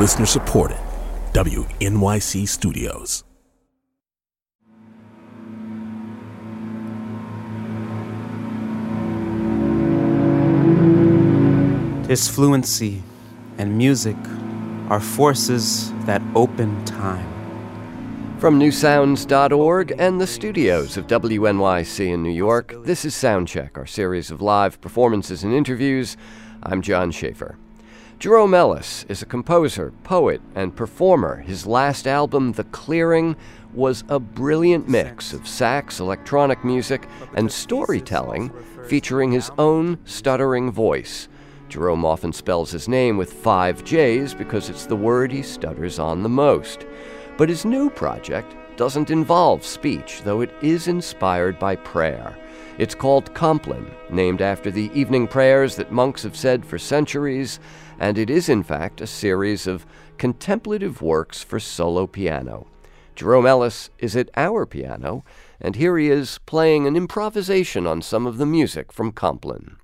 Listener supported. WNYC Studios. Disfluency and music are forces that open time. From newsounds.org and the studios of WNYC in New York, this is Soundcheck, our series of live performances and interviews. I'm John Schaefer. Jerome Ellis is a composer, poet, and performer. His last album, The Clearing, was a brilliant mix of sax, electronic music, and storytelling featuring his own stuttering voice. Jerome often spells his name with five J's because it's the word he stutters on the most. But his new project doesn't involve speech, though it is inspired by prayer. It's called Compline, named after the evening prayers that monks have said for centuries, and it is, in fact, a series of contemplative works for solo piano. Jerome Ellis is at our piano, and here he is playing an improvisation on some of the music from Compline.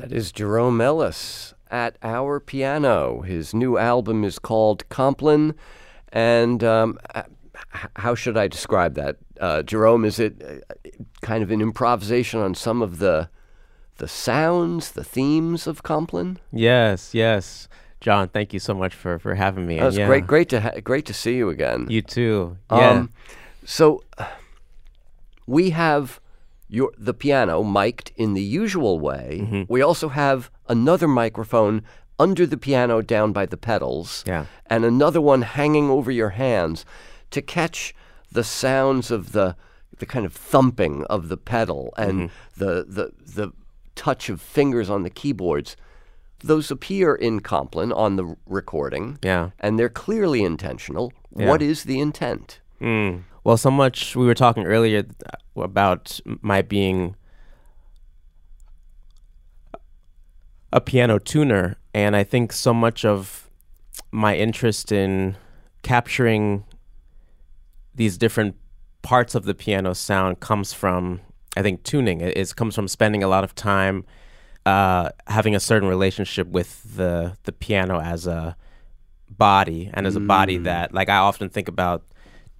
That is Jerome Ellis at our piano. His new album is called Compline. And um, how should I describe that? Uh, Jerome, is it uh, kind of an improvisation on some of the the sounds, the themes of Compline? Yes, yes. John, thank you so much for, for having me. Yeah. great, great to ha- great to see you again. You too. Yeah. Um, so we have your the piano mic'd in the usual way. Mm-hmm. We also have another microphone under the piano down by the pedals yeah. and another one hanging over your hands to catch the sounds of the the kind of thumping of the pedal and mm-hmm. the, the the touch of fingers on the keyboards. Those appear in Compline on the recording. Yeah. And they're clearly intentional. Yeah. What is the intent? Mm. Well, so much we were talking earlier about my being a piano tuner, and I think so much of my interest in capturing these different parts of the piano sound comes from I think tuning. It, it comes from spending a lot of time uh, having a certain relationship with the the piano as a body and as a body mm. that like I often think about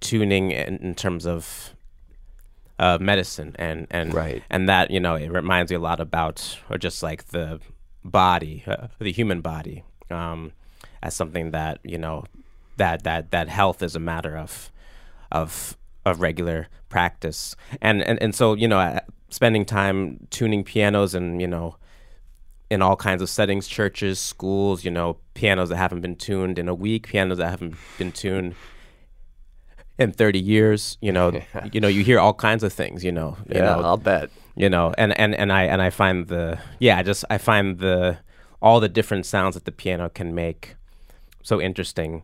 tuning in, in terms of uh, medicine and and right. and that you know it reminds me a lot about or just like the body, uh, the human body, um, as something that you know that that that health is a matter of of of regular practice and and and so you know uh, spending time tuning pianos and you know in all kinds of settings churches schools you know pianos that haven't been tuned in a week pianos that haven't been tuned in 30 years you know yeah. you know you hear all kinds of things you know you yeah know, i'll bet you know and and and i and i find the yeah i just i find the all the different sounds that the piano can make so interesting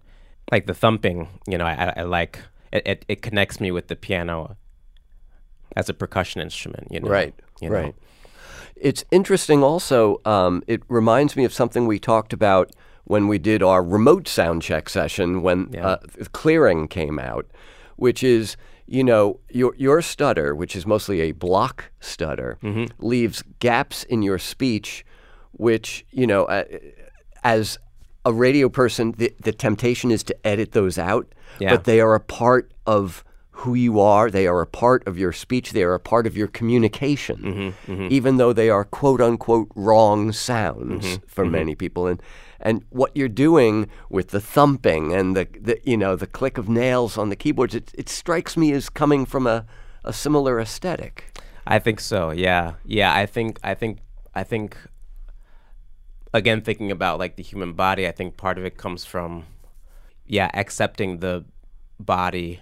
like the thumping you know i, I like it, it, it connects me with the piano as a percussion instrument you know right you know? right it's interesting also um, it reminds me of something we talked about when we did our remote sound check session when yeah. uh, clearing came out, which is you know your your stutter, which is mostly a block stutter, mm-hmm. leaves gaps in your speech, which you know uh, as a radio person, the, the temptation is to edit those out, yeah. but they are a part of who you are. They are a part of your speech. They are a part of your communication, mm-hmm, mm-hmm. even though they are quote unquote wrong sounds mm-hmm, for many people. And and what you're doing with the thumping and the, the you know the click of nails on the keyboards, it, it strikes me as coming from a, a similar aesthetic. I think so. Yeah, yeah. I think I think I think again thinking about like the human body. I think part of it comes from yeah accepting the body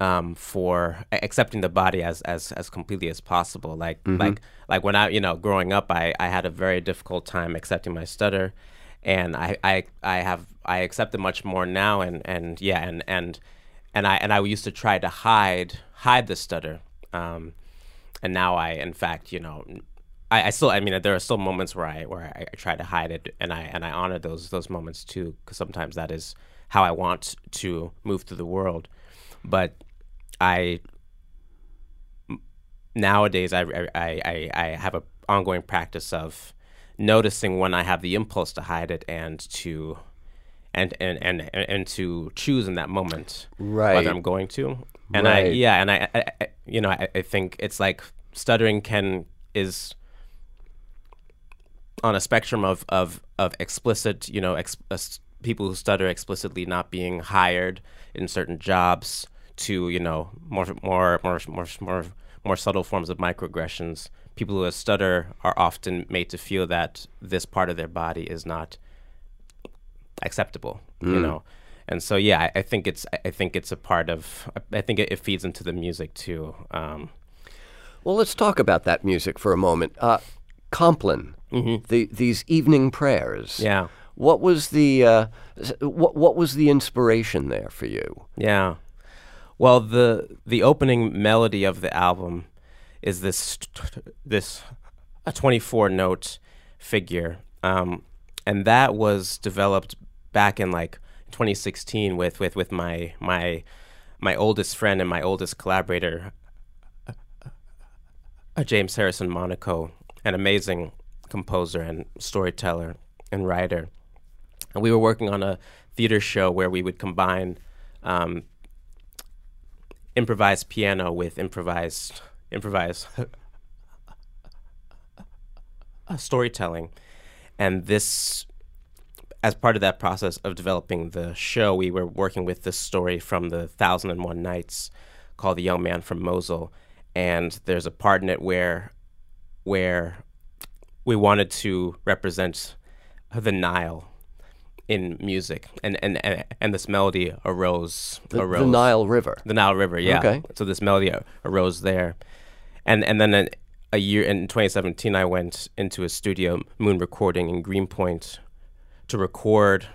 um, for accepting the body as, as as completely as possible. Like like like when I you know growing up, I I had a very difficult time accepting my stutter, and I I I have I accept it much more now, and and yeah, and and and I and I used to try to hide hide the stutter, um, and now I in fact you know. I, I still, I mean, there are still moments where I where I, I try to hide it, and I and I honor those those moments too, because sometimes that is how I want to move through the world. But I nowadays I, I, I, I have an ongoing practice of noticing when I have the impulse to hide it and to and and and, and to choose in that moment Right. whether I'm going to. And I yeah, and I, I, I you know I, I think it's like stuttering can is on a spectrum of of of explicit, you know, ex, uh, ex, people who stutter explicitly not being hired in certain jobs to you know more more more more more more subtle forms of microaggressions. People who stutter are often made to feel that this part of their body is not acceptable, you know. And so, yeah, I, I think it's I think it's a part of I think it, it feeds into the music too. Um, Well, let's talk about that music for a moment. Uh, Compline, the, these evening prayers. yeah, What was the uh, what what was the inspiration there for you? Yeah. Well, the the opening melody of the album is this this a 24 note figure. Um, and that was developed back in like 2016 with with with my my my oldest friend and my oldest collaborator uh, James Harrison Monaco, an amazing composer and storyteller and writer. And we were working on a theater show where we would combine um, improvised piano with improvised improvised storytelling. And this, as part of that process of developing the show, we were working with this story from the Thousand and One Nights called "The Young Man from Mosul," and there's a part in it where, where we wanted to represent the Nile in music, and and and, and this melody arose The, arose the Nile River. the Nile River, yeah. Okay. So this melody arose there, and and then a, a year in 2017, I went into a studio, Moon Recording in Greenpoint, to record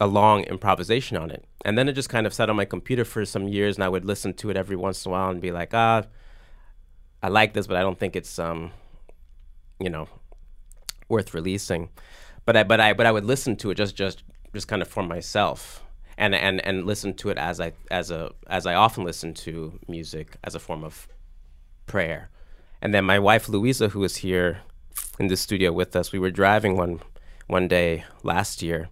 a long improvisation on it, and then it just kind of sat on my computer for some years, and I would listen to it every once in a while and be like, ah, I like this, but I don't think it's um, you know, worth releasing. But I but I but I would listen to it just just just kind of for myself. And, and and listen to it as I as a as I often listen to music as a form of prayer. And then my wife Louisa, who was here in the studio with us, we were driving one one day last year,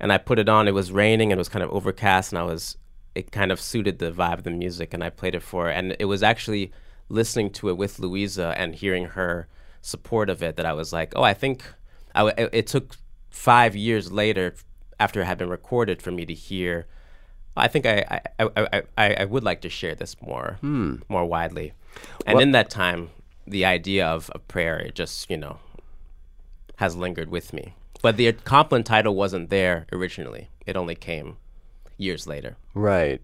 and I put it on. It was raining and it was kind of overcast, and I was it kind of suited the vibe of the music, and I played it for her. And it was actually listening to it with Louisa and hearing her support of it that I was like, oh, I think I it, it took five years later after it had been recorded for me to hear. I think I I, I, I, I would like to share this more more widely, and in that time, the idea of a prayer it just you know has lingered with me. But the Compline title wasn't there originally; it only came years later. Right.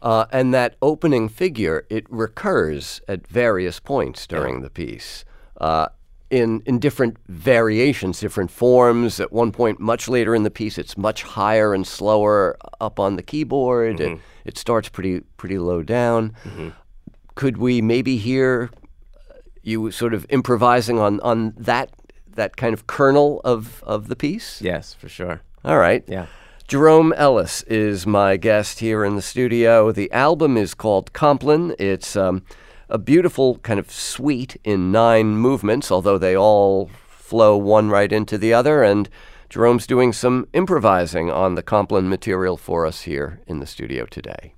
Uh, and that opening figure, it recurs at various points during the piece. Uh, in, in different variations, different forms. At one point, much later in the piece, it's much higher and slower up on the keyboard. It, it starts pretty pretty low down. Could we maybe hear you sort of improvising on, on that that kind of kernel of, of the piece? Yes, for sure. All right. Yeah. Jerome Ellis is my guest here in the studio. The album is called Compline. It's um, a beautiful kind of suite in nine movements, although they all flow one right into the other. And Jerome's doing some improvising on the Compline material for us here in the studio today.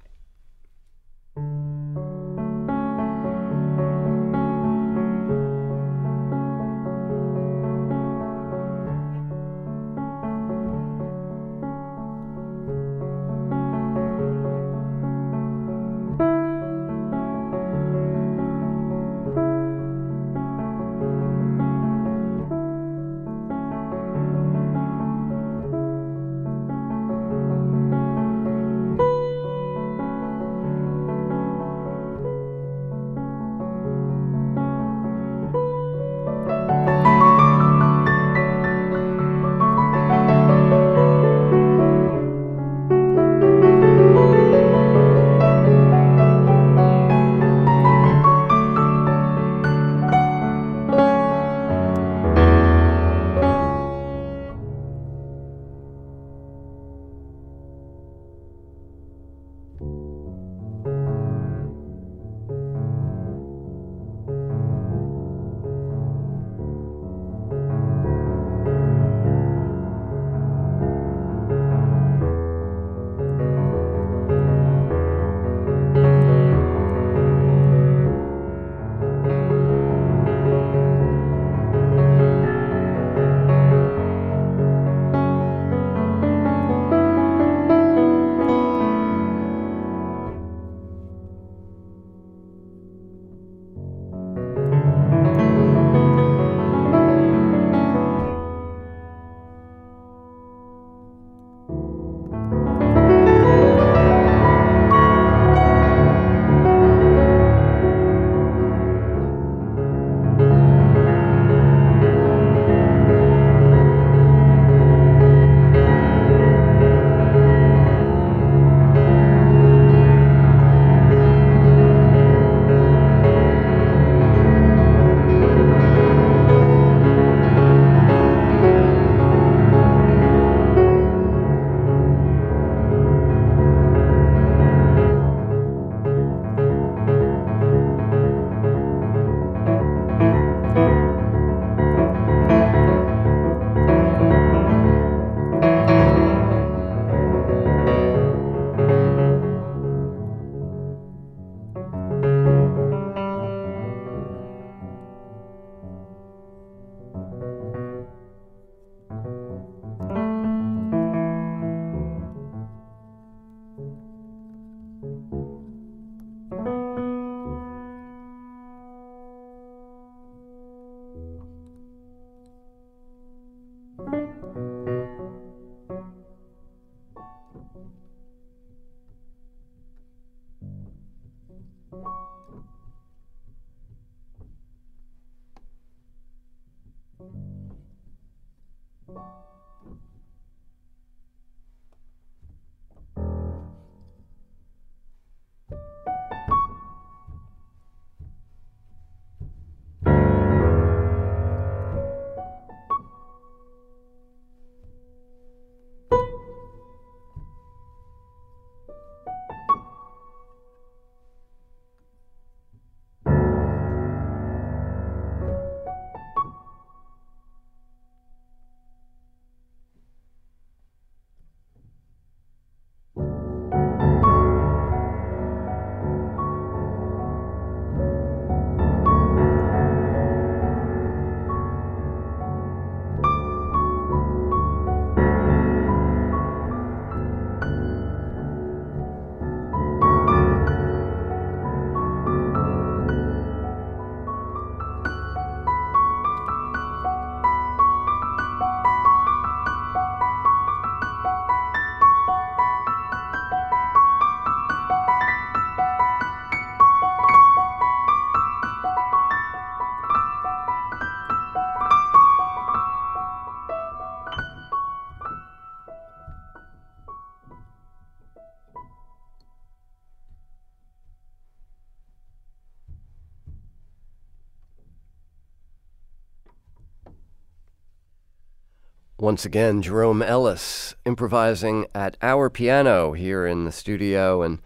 Once again, Jerome Ellis improvising at our piano here in the studio. And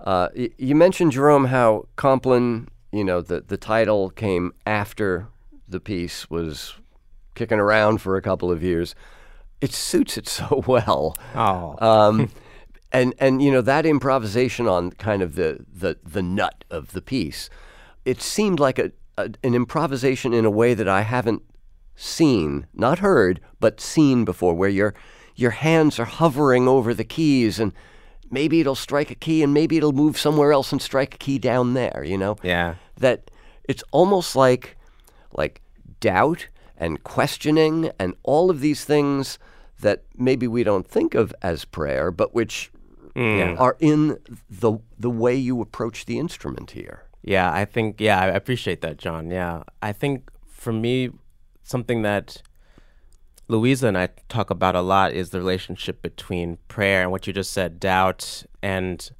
uh, y- you mentioned, Jerome, how Compline, you know, the, the title came after the piece was kicking around for a couple of years. It suits it so well. Oh. Um, and and you know that improvisation on kind of the the the nut of the piece, it seemed like a, a an improvisation in a way that I haven't seen, not heard, but seen before, where your your hands are hovering over the keys and maybe it'll strike a key and maybe it'll move somewhere else and strike a key down there, you know? Yeah. That it's almost like like doubt and questioning and all of these things that maybe we don't think of as prayer, but which hmm. are in the the way you approach the instrument here. Yeah, I think yeah, I appreciate that, John. Yeah. I think for me something that Louisa and I talk about a lot is the relationship between prayer and what you just said, doubt and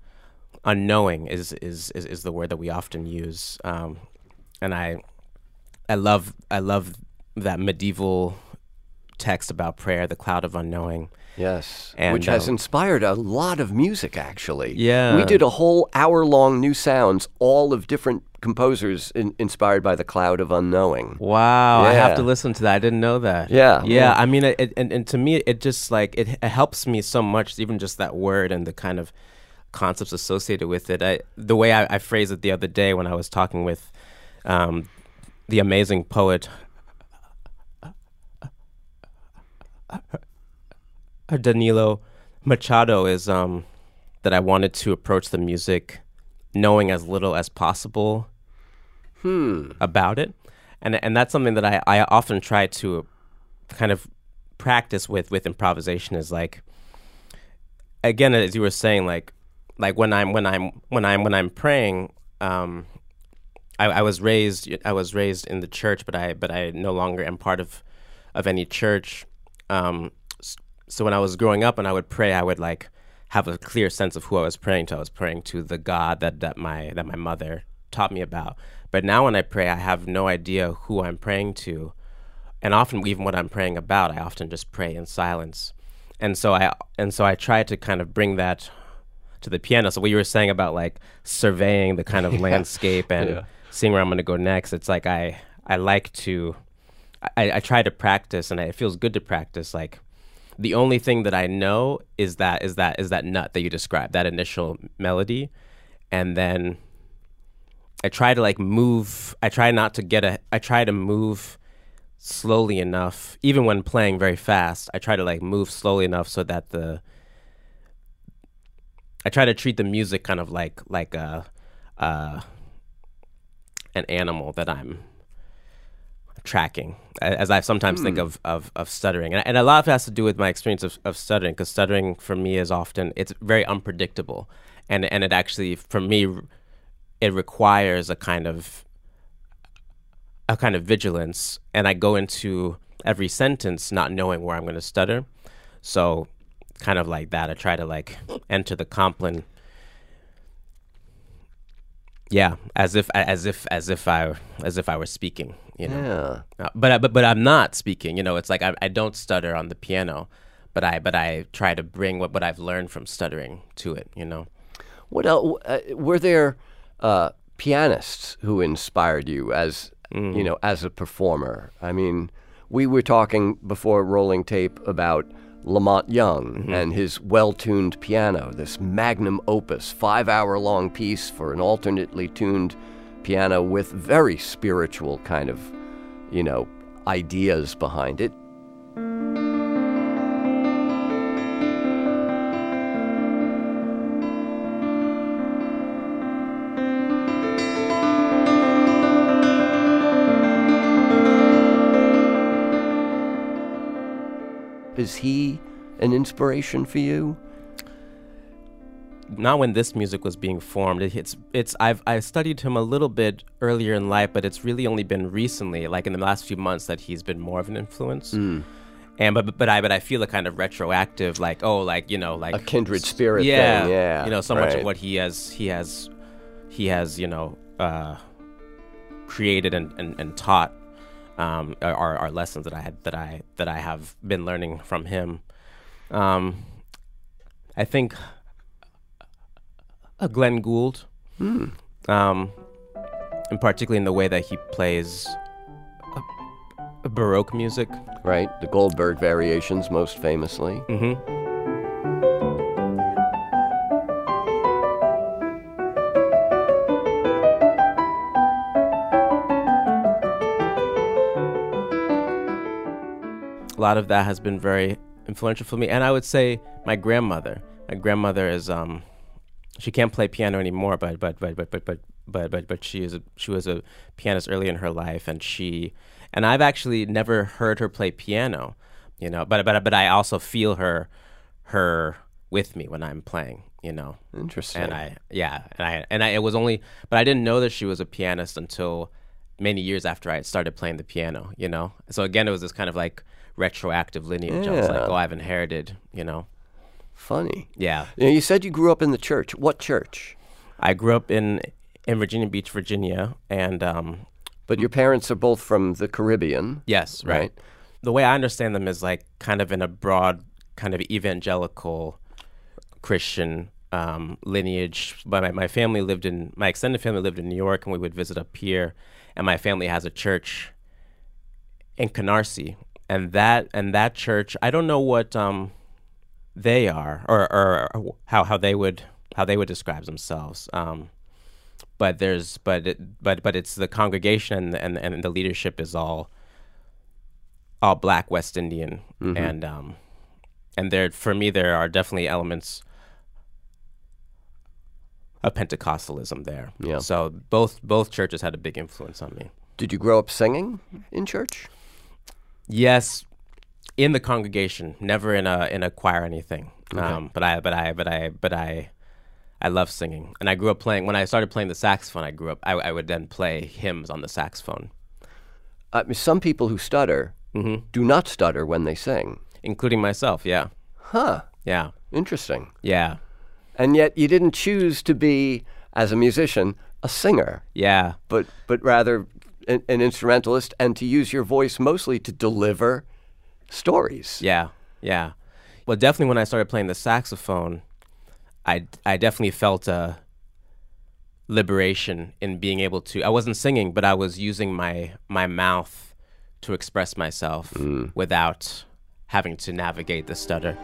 unknowing is is is, is the word that we often use. Um, and I I love I love that medieval text about prayer, the cloud of unknowing. Yes, And, which has um, inspired a lot of music, actually. Yeah. we did a whole hour-long new sounds, all of different composers in, inspired by the cloud of unknowing. Wow, I have to listen to that. I didn't know that. Yeah. yeah. I mean, it, it, and and to me, it just like it, it helps me so much, even just that word and the kind of concepts associated with it. I, the way I, I phrased it the other day when I was talking with um, the amazing poet Danilo Machado is um, that I wanted to approach the music knowing as little as possible about it, and and that's something that I, I often try to kind of practice with with improvisation is like again as you were saying like like when I'm when I'm when I'm when I'm praying um I, I was raised I was raised in the church but I but I no longer am part of of any church um so when I was growing up and I would pray I would like have a clear sense of who I was praying to I was praying to the God that that my that my mother taught me about but now when I pray I have no idea who I'm praying to and often even what I'm praying about, I often just pray in silence. And so I and so I try to kind of bring that to the piano. So what you were saying about like surveying the kind of landscape and Yeah. seeing where I'm going to go next, it's like I I like to I, I try to practice, and it feels good to practice. Like the only thing that I know is that is that is that nut that you described, that initial melody, and then I try to like move. I try not to get a. I try to move slowly enough, even when playing very fast. I try to like move slowly enough so that the. I try to treat the music kind of like like a, uh, an animal that I'm tracking, as I sometimes think hmm. of, of, of stuttering. And, and a lot of it has to do with my experience of, of stuttering, because stuttering for me is often, it's very unpredictable. And, and it actually, for me, it requires a kind of a kind of vigilance and I go into every sentence not knowing where I'm going to stutter. So kind of like that I try to like enter the Compline yeah, as if as if as if I as if I were speaking, you know. Yeah. Uh, but I, but but I'm not speaking. You know, it's like I, I don't stutter on the piano, but I but I try to bring what, what I've learned from stuttering to it. You know. What else? Uh, were there uh, pianists who inspired you as you know as a performer? I mean, we were talking before rolling tape about La Monte Young and his well-tuned piano, this magnum opus, five-hour-long piece for an alternately tuned piano with very spiritual kind of, you know, ideas behind it. Is he an inspiration for you? Not when this music was being formed. It, it's it's I've I studied him a little bit earlier in life, but it's really only been recently, like in the last few months, that he's been more of an influence. And but but I but I feel a kind of retroactive, like oh, like you know, like A kindred spirit yeah, thing, yeah, You know, so much of what he has he has he has you know uh, created and, and, and taught um, are, are lessons that I had that I that I have been learning from him. Um, I think a Glenn Gould, mm. um, and particularly in the way that he plays Baroque music. Right, the Goldberg variations, most famously. Mm-hmm. A lot of that has been very influential for me, and I would say my grandmother. My grandmother is um, she can't play piano anymore, but but but but but but but but, but she is a, she was a pianist early in her life, and she and I've actually never heard her play piano, you know. But but but I also feel her her with me when I'm playing, you know. Interesting. And I yeah, and I and I it was only but I didn't know that she was a pianist until many years after I started playing the piano, you know. So again, it was this kind of like retroactive lineage. I was like, oh, I've inherited, you know. Funny. Yeah. You, know, you said you grew up in the church. What church? I grew up in in Virginia Beach, Virginia, and um, But your parents are both from the Caribbean. yes, right. Right. The way I understand them is like kind of in a broad, kind of evangelical Christian um, lineage. But my, my family lived in my extended family lived in New York, and we would visit up here. And my family has a church in Canarsie, and that and that church, I don't know what um, they are or, or, how how they would how they would describe themselves. Um, but there's but it, but but it's the congregation and and, and the leadership is all all black West Indian and um and there for me there are definitely elements of Pentecostalism there. Yeah. So both both churches had a big influence on me. Did you grow up singing in church? Yes, in the congregation, never in a in a choir or anything. Um, but I but I but I but I I love singing, and I grew up playing. When I started playing the saxophone, I grew up. I, I would then play hymns on the saxophone, mean, some people who stutter Mm-hmm. do not stutter when they sing. including myself. Yeah, Huh. yeah, Interesting. yeah, And yet you didn't choose to be, as a musician, a singer, yeah. but but rather an, an instrumentalist, and to use your voice mostly to deliver stories. Yeah, yeah. Well, definitely when I started playing the saxophone, I I definitely felt a liberation in being able to. I wasn't singing, but I was using my my mouth to express myself mm. without having to navigate the stutter.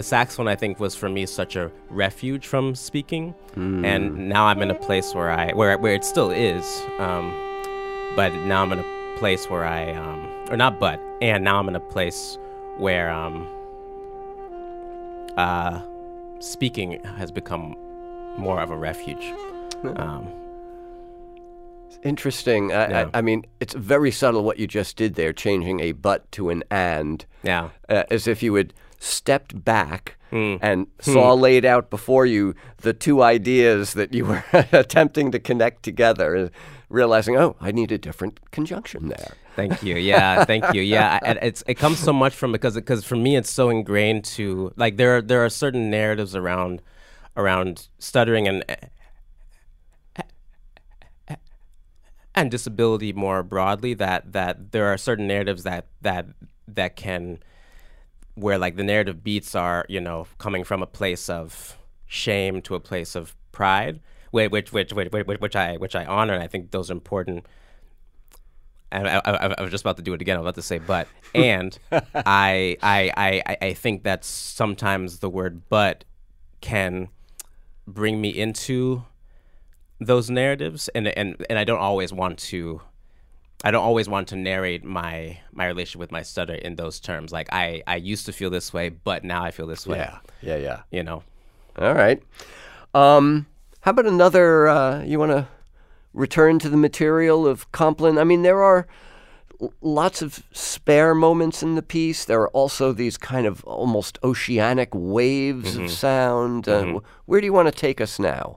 The saxophone I think was for me such a refuge from speaking, and now I'm in a place where I where where it still is, um, but now I'm in a place where I um, or not but and now I'm in a place where um, uh, speaking has become more of a refuge. Um, Interesting. I, Yeah. I, I mean, it's very subtle what you just did there, changing a but to an and, yeah, uh, as if you had stepped back Hmm. and saw laid out before you the two ideas that you were attempting to connect together, realizing, oh, I need a different conjunction there. Thank you. Yeah, thank you. Yeah, I- it's it comes so much from because because for me it's so ingrained to like there are there are certain narratives around around stuttering and and disability more broadly that that there are certain narratives that that that can where like the narrative beats are you know coming from a place of shame to a place of pride whi- which which which which, which I which I honor and I think those are important and I, I, I was just about to do it again. I was about to say but, and I, I, I, I- I think that sometimes the word but can bring me into those narratives, and and and I don't always want to. I don't always want to narrate my my relationship with my stutter in those terms. Like I, I used to feel this way, but now I feel this way. yeah, yeah. Yeah. You know. All right. Um, how about another? Uh, you want to return to the material of Compline? I mean, there are lots of spare moments in the piece. There are also these kind of almost oceanic waves of sound. Uh, Where do you want to take us now?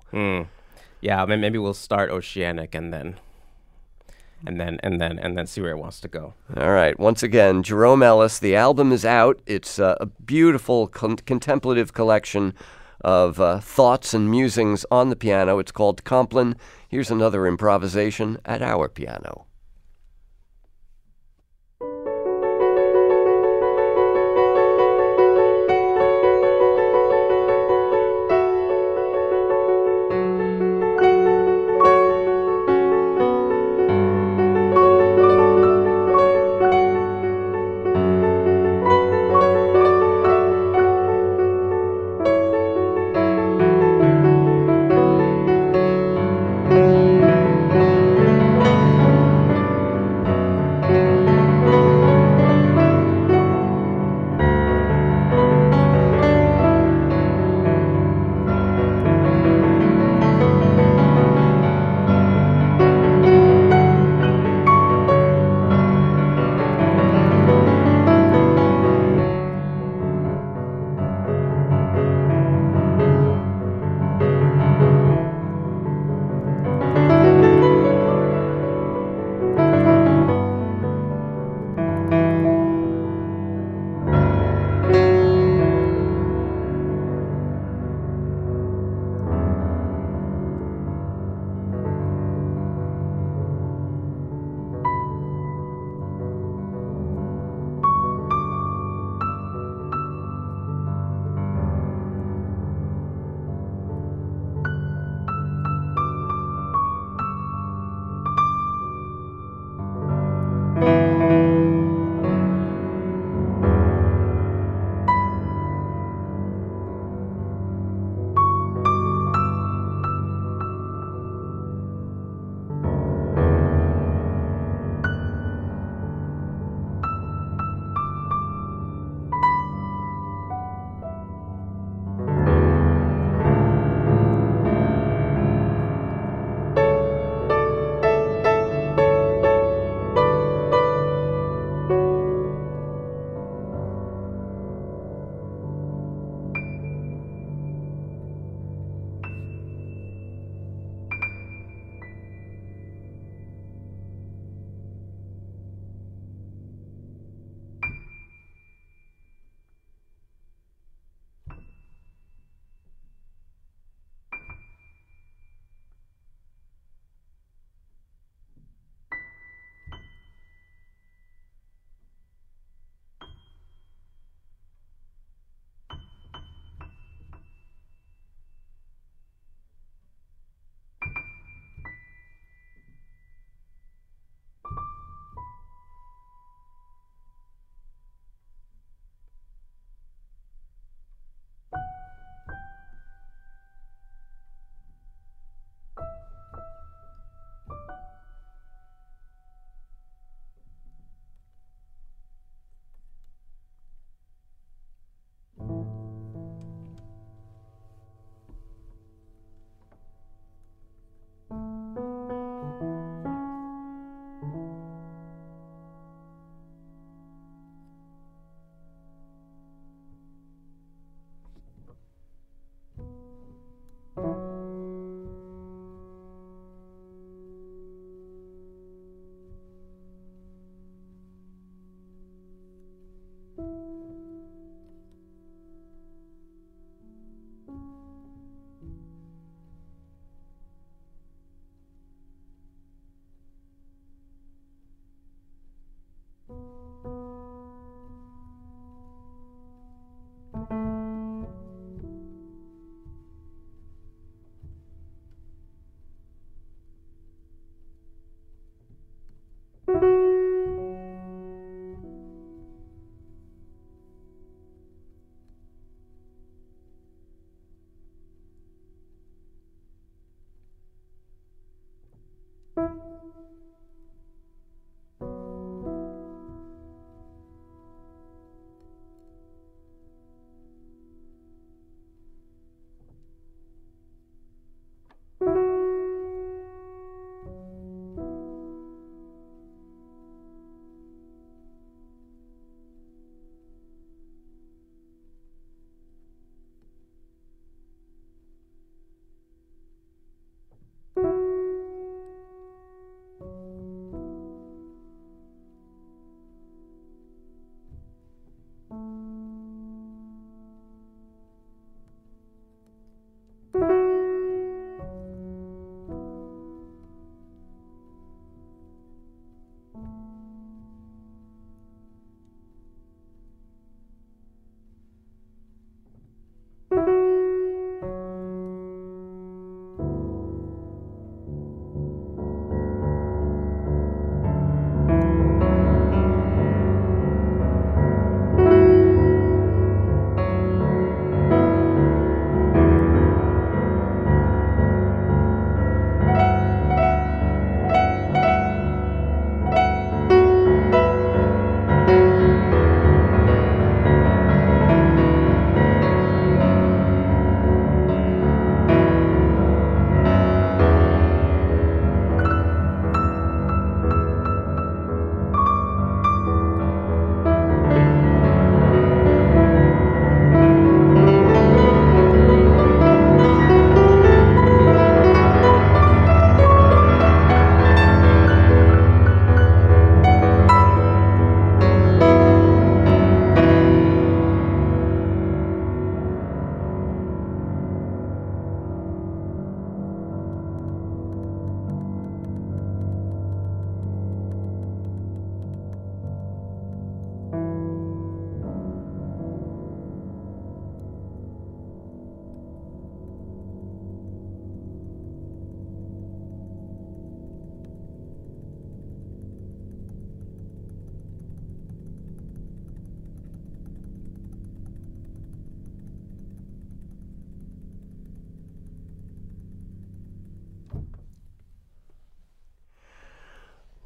Yeah, may- maybe we'll start oceanic and then, and then and then and then see where it wants to go. All right. Once again, Jerome Ellis. The album is out. It's uh, a beautiful con- contemplative collection of uh, thoughts and musings on the piano. It's called Compline. Here's another improvisation at our piano.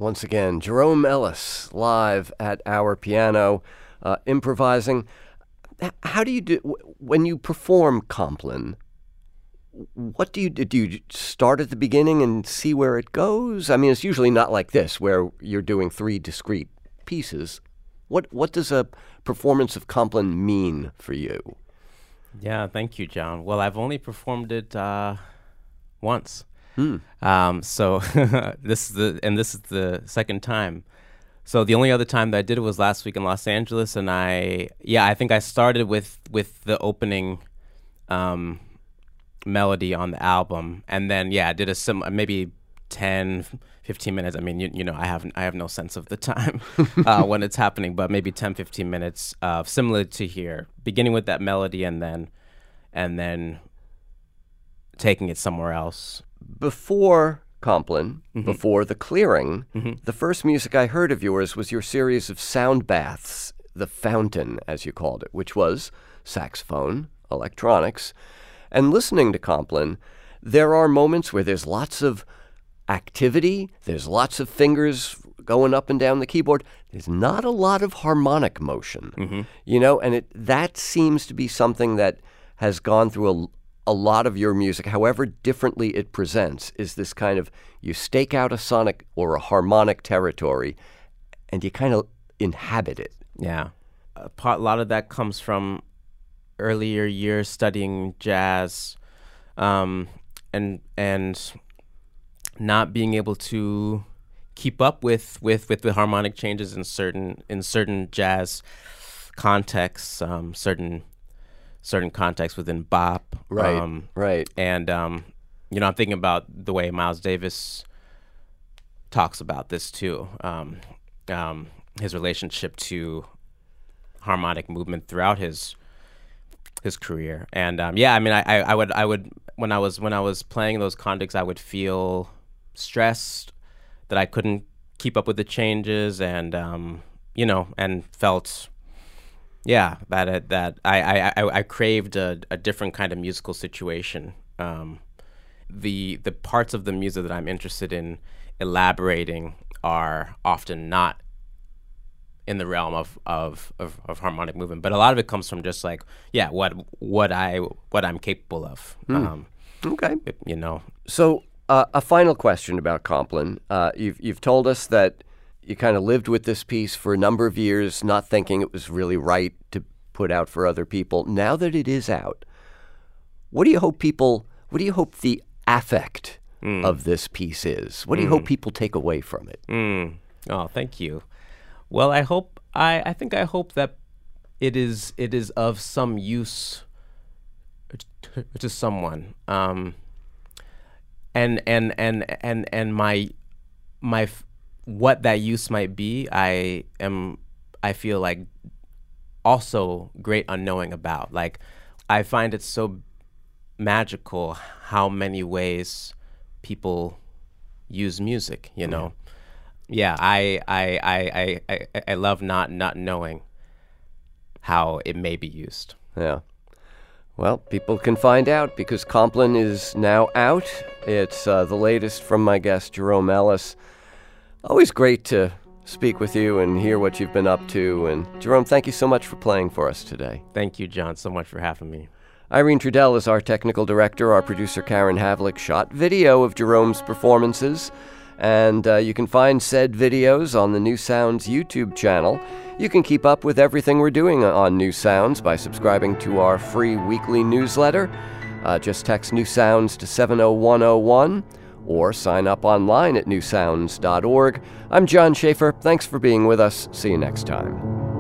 Once again, Jerome Ellis live at our piano, uh, improvising. How do you do when you perform Compline? What do you do? Do you start at the beginning and see where it goes? I mean, it's usually not like this, where you're doing three discrete pieces. What what does a performance of Compline mean for you? Yeah, thank you, John. Well, I've only performed it uh, once. Hmm. Um, so this is the and this is the second time. So the only other time that I did it was last week in Los Angeles, and I yeah I think I started with with the opening um, melody on the album, and then yeah I did a sim maybe 10, 15 minutes. I mean you, you know I have I have no sense of the time uh, when it's happening, but maybe 10, 15 minutes uh, similar to here, beginning with that melody and then and then taking it somewhere else before Compline, mm-hmm. before the clearing, mm-hmm. the first music I heard of yours was your series of sound baths, the fountain, as you called it, which was saxophone, electronics. And listening to Compline, there are moments where there's lots of activity, there's lots of fingers going up and down the keyboard. There's not a lot of harmonic motion, mm-hmm. you know, and it that seems to be something that has gone through a, lot of your music, however differently it presents, is this kind of you stake out a sonic or a harmonic territory and you kind of inhabit it. Yeah. A, part, a lot of that comes from earlier years studying jazz um, and and not being able to keep up with, with, with the harmonic changes in certain in certain jazz contexts, um, certain certain contexts within bop. Right. Um, right. And um, you know, I'm thinking about the way Miles Davis talks about this too. Um, um, his relationship to harmonic movement throughout his his career. And um, yeah, I mean, I, I, would I would when I was when I was playing those contexts, I would feel stressed that I couldn't keep up with the changes, and um, you know, and felt yeah, that that I I, I, I craved a, a, different kind of musical situation. Um, the the parts of the music that I'm interested in elaborating are often not in the realm of, of, of, of, harmonic movement, but a lot of it comes from just like yeah, what what I what I'm capable of. Mm. Um, okay, you know. So uh, a final question about Compline. Uh, you've you've told us that you kind of lived with this piece for a number of years, not thinking it was really right to put out for other people. Now that it is out, what do you hope people, what do you hope the affect mm. of this piece is? What do you mm. hope people take away from it? Mm. Oh, thank you. Well, I hope, I, I think I hope that it is, it is of some use to, to someone. Um, and, and, and, and, and my, my, what that use might be, I am I feel like also great unknowing about. Like I find it so magical how many ways people use music, you know. Yeah, I I I I I, I love not not knowing how it may be used. Yeah. Well, people can find out because Compline is now out. It's uh, the latest from my guest Jerome Ellis. Always great to speak with you and hear what you've been up to. And Jerome, thank you so much for playing for us today. Thank you, John, so much for having me. Irene Trudel is our technical director. Our producer, Caryn Havlik, shot video of Jerome's performances. And uh, you can find said videos on the New Sounds YouTube channel. You can keep up with everything we're doing on New Sounds by subscribing to our free weekly newsletter. Uh, just text New Sounds to 70101 or sign up online at newsounds.org. I'm John Schaefer. Thanks for being with us. See you next time.